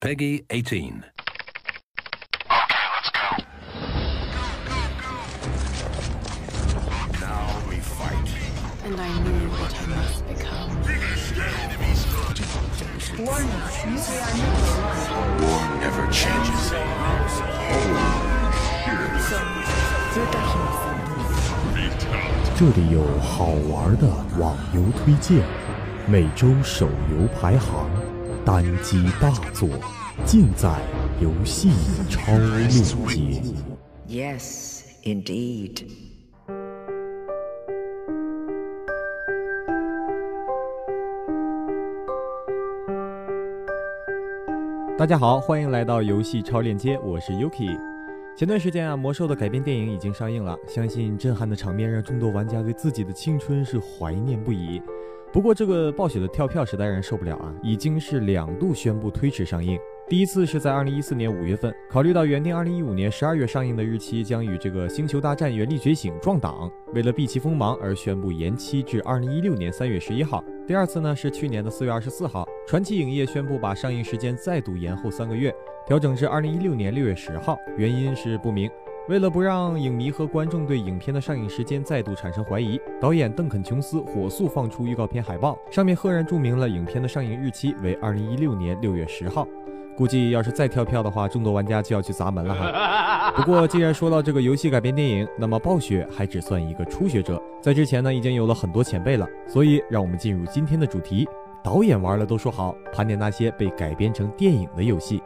Peggy 18. Okay, let's go. Now we fight. and I knew what I must become. War never changes. 这里有好玩的网游推荐，每周手游排行， 单机大作，尽在游戏超链接。Yes, indeed. 大家好，欢迎来到游戏超链接，我是 Yuki。前段时间啊，魔兽的改编电影已经上映了，相信震撼的场面让众多玩家对自己的青春是怀念不已。不过这个暴雪的跳票实在让人受不了啊，已经是两度宣布推迟上映。第一次是在二零一四年五月份，考虑到原定二零一五年十二月上映的日期将与这个《星球大战：原力觉醒》撞档，为了避其锋芒而宣布延期至二零一六年三月十一号。第二次呢是去年的四月二十四号，传奇影业宣布把上映时间再度延后三个月，调整至二零一六年六月十号，原因是不明。为了不让影迷和观众对影片的上映时间再度产生怀疑，导演邓肯·琼斯火速放出预告片海报，上面赫然注明了影片的上映日期为二零一六年六月十号。估计要是再跳票的话，众多玩家就要去砸门了哈。不过既然说到这个游戏改编电影，那么暴雪还只算一个初学者，在之前呢已经有了很多前辈了。所以让我们进入今天的主题，导演玩了都说好，盘点那些被改编成电影的游戏。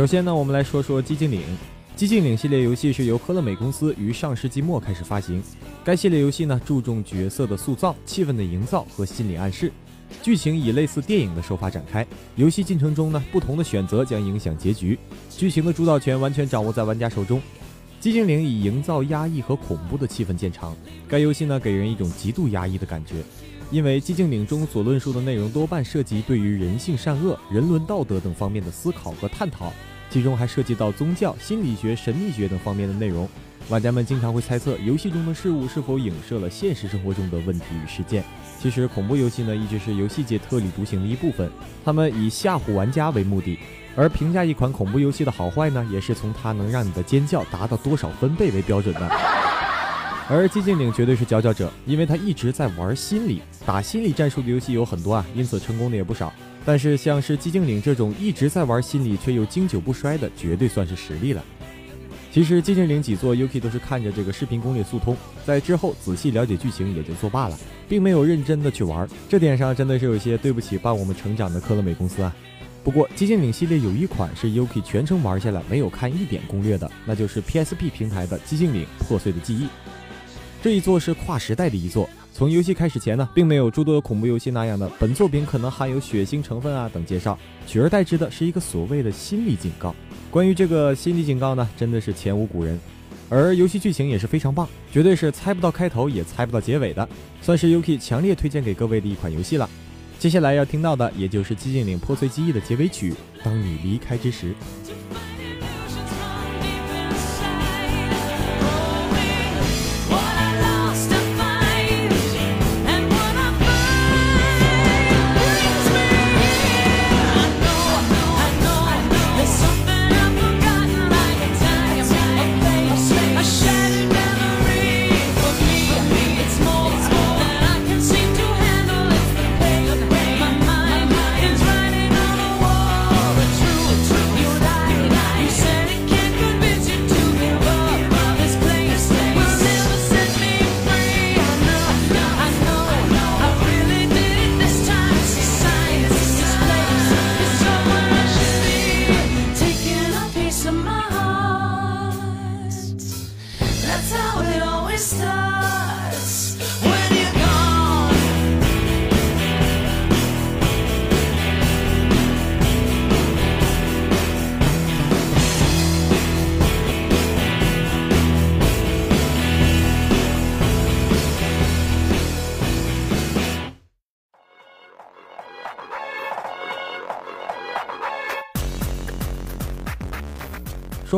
首先呢，我们来说说《寂静岭》。《寂静岭》系列游戏是由科乐美公司于上世纪末开始发行。该系列游戏呢，注重角色的塑造、气氛的营造和心理暗示。剧情以类似电影的手法展开。游戏进程中呢，不同的选择将影响结局。剧情的主导权完全掌握在玩家手中。《寂静岭》以营造压抑和恐怖的气氛见长。该游戏呢，给人一种极度压抑的感觉，因为《寂静岭》中所论述的内容多半涉及对于人性善恶、人伦道德等方面的思考和探讨。其中还涉及到宗教、心理学、神秘学等方面的内容。玩家们经常会猜测游戏中的事物是否影射了现实生活中的问题与事件。其实，恐怖游戏呢一直是游戏界特立独行的一部分，他们以吓唬玩家为目的。而评价一款恐怖游戏的好坏呢，也是从它能让你的尖叫达到多少分贝为标准的。而《寂静岭》绝对是佼佼者，因为它一直在玩心理、打心理战术的游戏有很多啊，因此成功的也不少。但是像是寂静岭这种一直在玩心理却又经久不衰的，绝对算是实力了。其实寂静岭几座 Uki 都是看着这个视频攻略速通，在之后仔细了解剧情也就作罢了，并没有认真的去玩。这点上真的是有些对不起伴我们成长的科乐美公司啊。不过寂静岭系列有一款是 Uki 全程玩下来没有看一点攻略的，那就是 PSP 平台的寂静岭破碎的记忆。这一座是跨时代的一座。从游戏开始前呢，并没有诸多恐怖游戏那样的本作品可能含有血腥成分啊等介绍，取而代之的是一个所谓的心理警告。关于这个心理警告呢，真的是前无古人。而游戏剧情也是非常棒，绝对是猜不到开头也猜不到结尾的，算是 Yuki 强烈推荐给各位的一款游戏了。接下来要听到的，也就是《寂静岭破碎记忆》的结尾曲《当你离开之时》。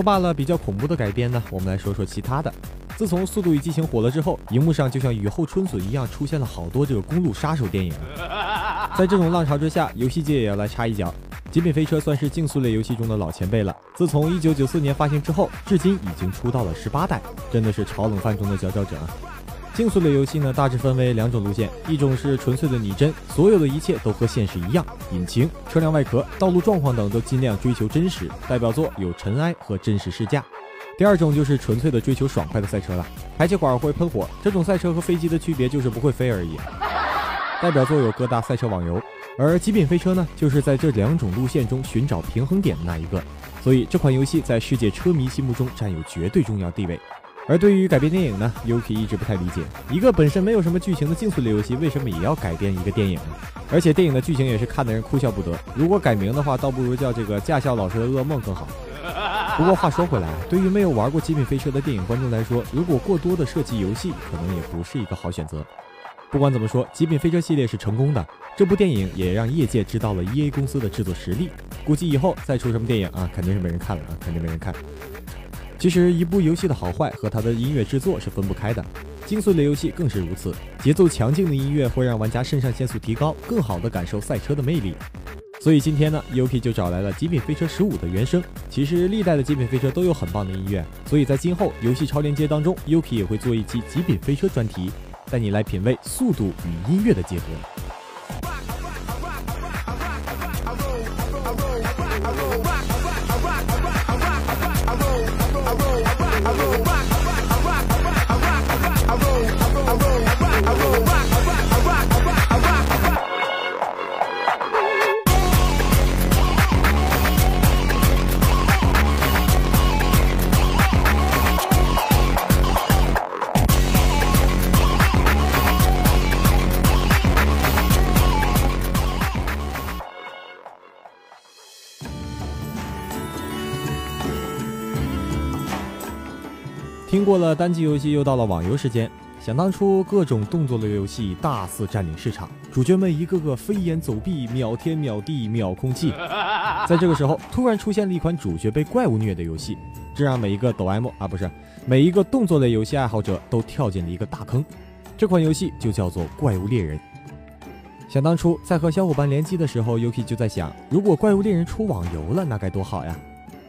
说罢了比较恐怖的改编呢，我们来说说其他的。自从《速度与激情》火了之后，荧幕上就像雨后春笋一样出现了好多这个公路杀手电影。在这种浪潮之下，游戏界也要来插一脚。《极品飞车》算是竞速类游戏中的老前辈了。自从1994年发行之后，至今已经出到了十八代，真的是炒冷饭中的佼佼者啊！竞速类游戏呢，大致分为两种路线，一种是纯粹的拟真，所有的一切都和现实一样，引擎、车辆外壳、道路状况等都尽量追求真实。代表作有《尘埃》和《真实试驾》。第二种就是纯粹的追求爽快的赛车了，排气管会喷火，这种赛车和飞机的区别就是不会飞而已。代表作有各大赛车网游。而极品飞车呢，就是在这两种路线中寻找平衡点的那一个，所以这款游戏在世界车迷心目中占有绝对重要地位。而对于改编电影呢，Yuki 一直不太理解，一个本身没有什么剧情的竞速类游戏，为什么也要改编一个电影呢？而且电影的剧情也是看得人哭笑不得。如果改名的话，倒不如叫这个驾校老师的噩梦更好。不过话说回来，对于没有玩过极品飞车的电影观众来说，如果过多的设计游戏，可能也不是一个好选择。不管怎么说，极品飞车系列是成功的。这部电影也让业界知道了 E A 公司的制作实力。估计以后再出什么电影啊，肯定是没人看了啊，肯定没人看。其实一部游戏的好坏和它的音乐制作是分不开的，竞速类游戏更是如此。节奏强劲的音乐会让玩家肾上腺素提高，更好的感受赛车的魅力。所以今天呢，Yuki 就找来了《极品飞车十五》的原声。其实历代的极品飞车都有很棒的音乐，所以在今后游戏超连接当中，Yuki 也会做一期极品飞车专题。带你来品味速度与音乐的结合。过了单机游戏，又到了网游时间。想当初，各种动作类游戏大肆占领市场，主角们一个个飞檐走壁，秒天秒地秒空气。在这个时候，突然出现了一款主角被怪物虐的游戏，这让每一个抖 M 啊，不是每一个动作类游戏爱好者都跳进了一个大坑。这款游戏就叫做《怪物猎人》。想当初，在和小伙伴联机的时候，Yuki 就在想，如果《怪物猎人》出网游了，那该多好呀！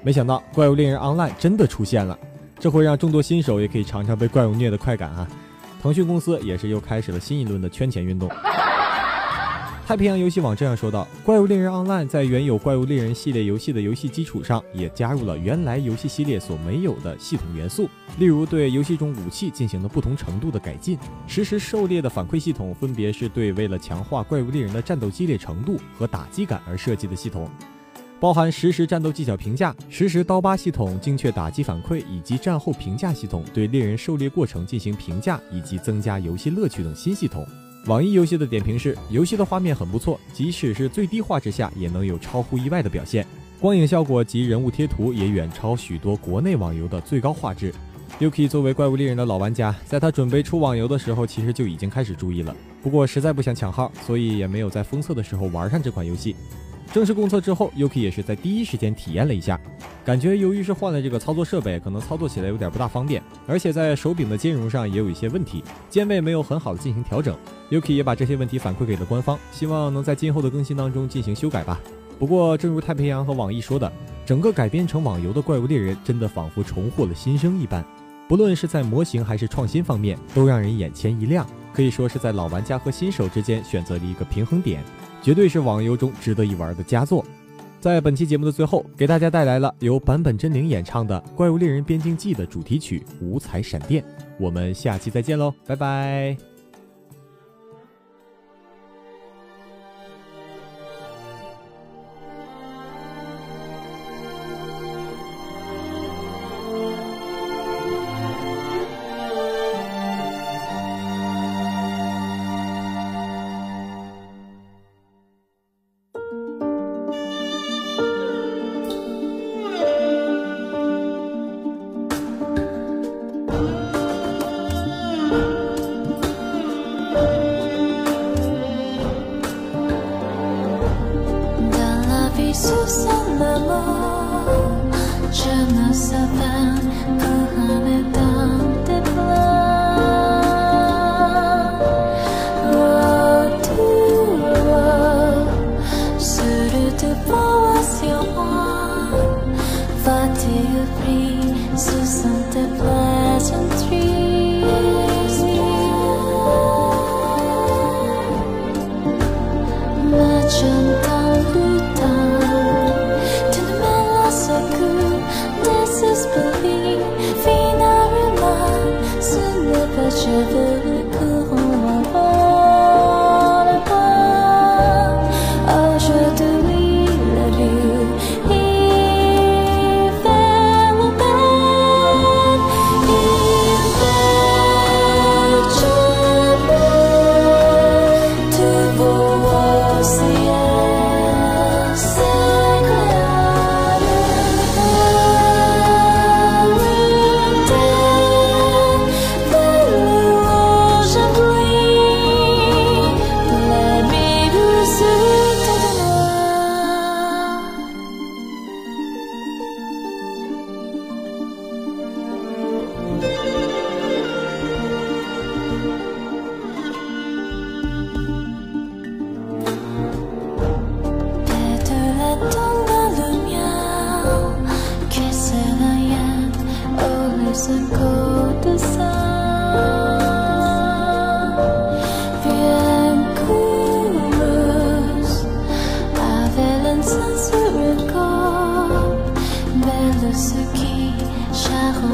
没想到，《怪物猎人 Online》真的出现了。这会让众多新手也可以尝尝被怪物虐的快感啊！腾讯公司也是又开始了新一轮的圈钱运动。太平洋游戏网这样说道：“怪物猎人 Online 在原有怪物猎人系列游戏的游戏基础上，也加入了原来游戏系列所没有的系统元素，例如对游戏中武器进行了不同程度的改进。实时狩猎的反馈系统分别是对为了强化怪物猎人的战斗激烈程度和打击感而设计的系统。”包含实时战斗技巧评价、实时刀疤系统、精确打击反馈以及战后评价系统，对猎人狩猎过程进行评价以及增加游戏乐趣等新系统。网易游戏的点评是：游戏的画面很不错，即使是最低画质下也能有超乎意外的表现，光影效果及人物贴图也远超许多国内网游的最高画质。Yuki 作为怪物猎人的老玩家，在他准备出网游的时候，其实就已经开始注意了。不过实在不想抢号，所以也没有在封测的时候玩上这款游戏。正式公测之后，Yuki 也是在第一时间体验了一下，感觉由于是换了这个操作设备，可能操作起来有点不大方便，而且在手柄的兼容上也有一些问题，键位没有很好的进行调整。Yuki 也把这些问题反馈给了官方，希望能在今后的更新当中进行修改吧。不过，正如太平洋和网易说的，整个改编成网游的怪物猎人真的仿佛重获了新生一般，不论是在模型还是创新方面，都让人眼前一亮，可以说是在老玩家和新手之间选择了一个平衡点。绝对是网游中值得一玩的佳作。在本期节目的最后，给大家带来了由坂本真绫演唱的《怪物猎人边境记》的主题曲《五彩闪电》。我们下期再见喽，拜拜。found, a I'm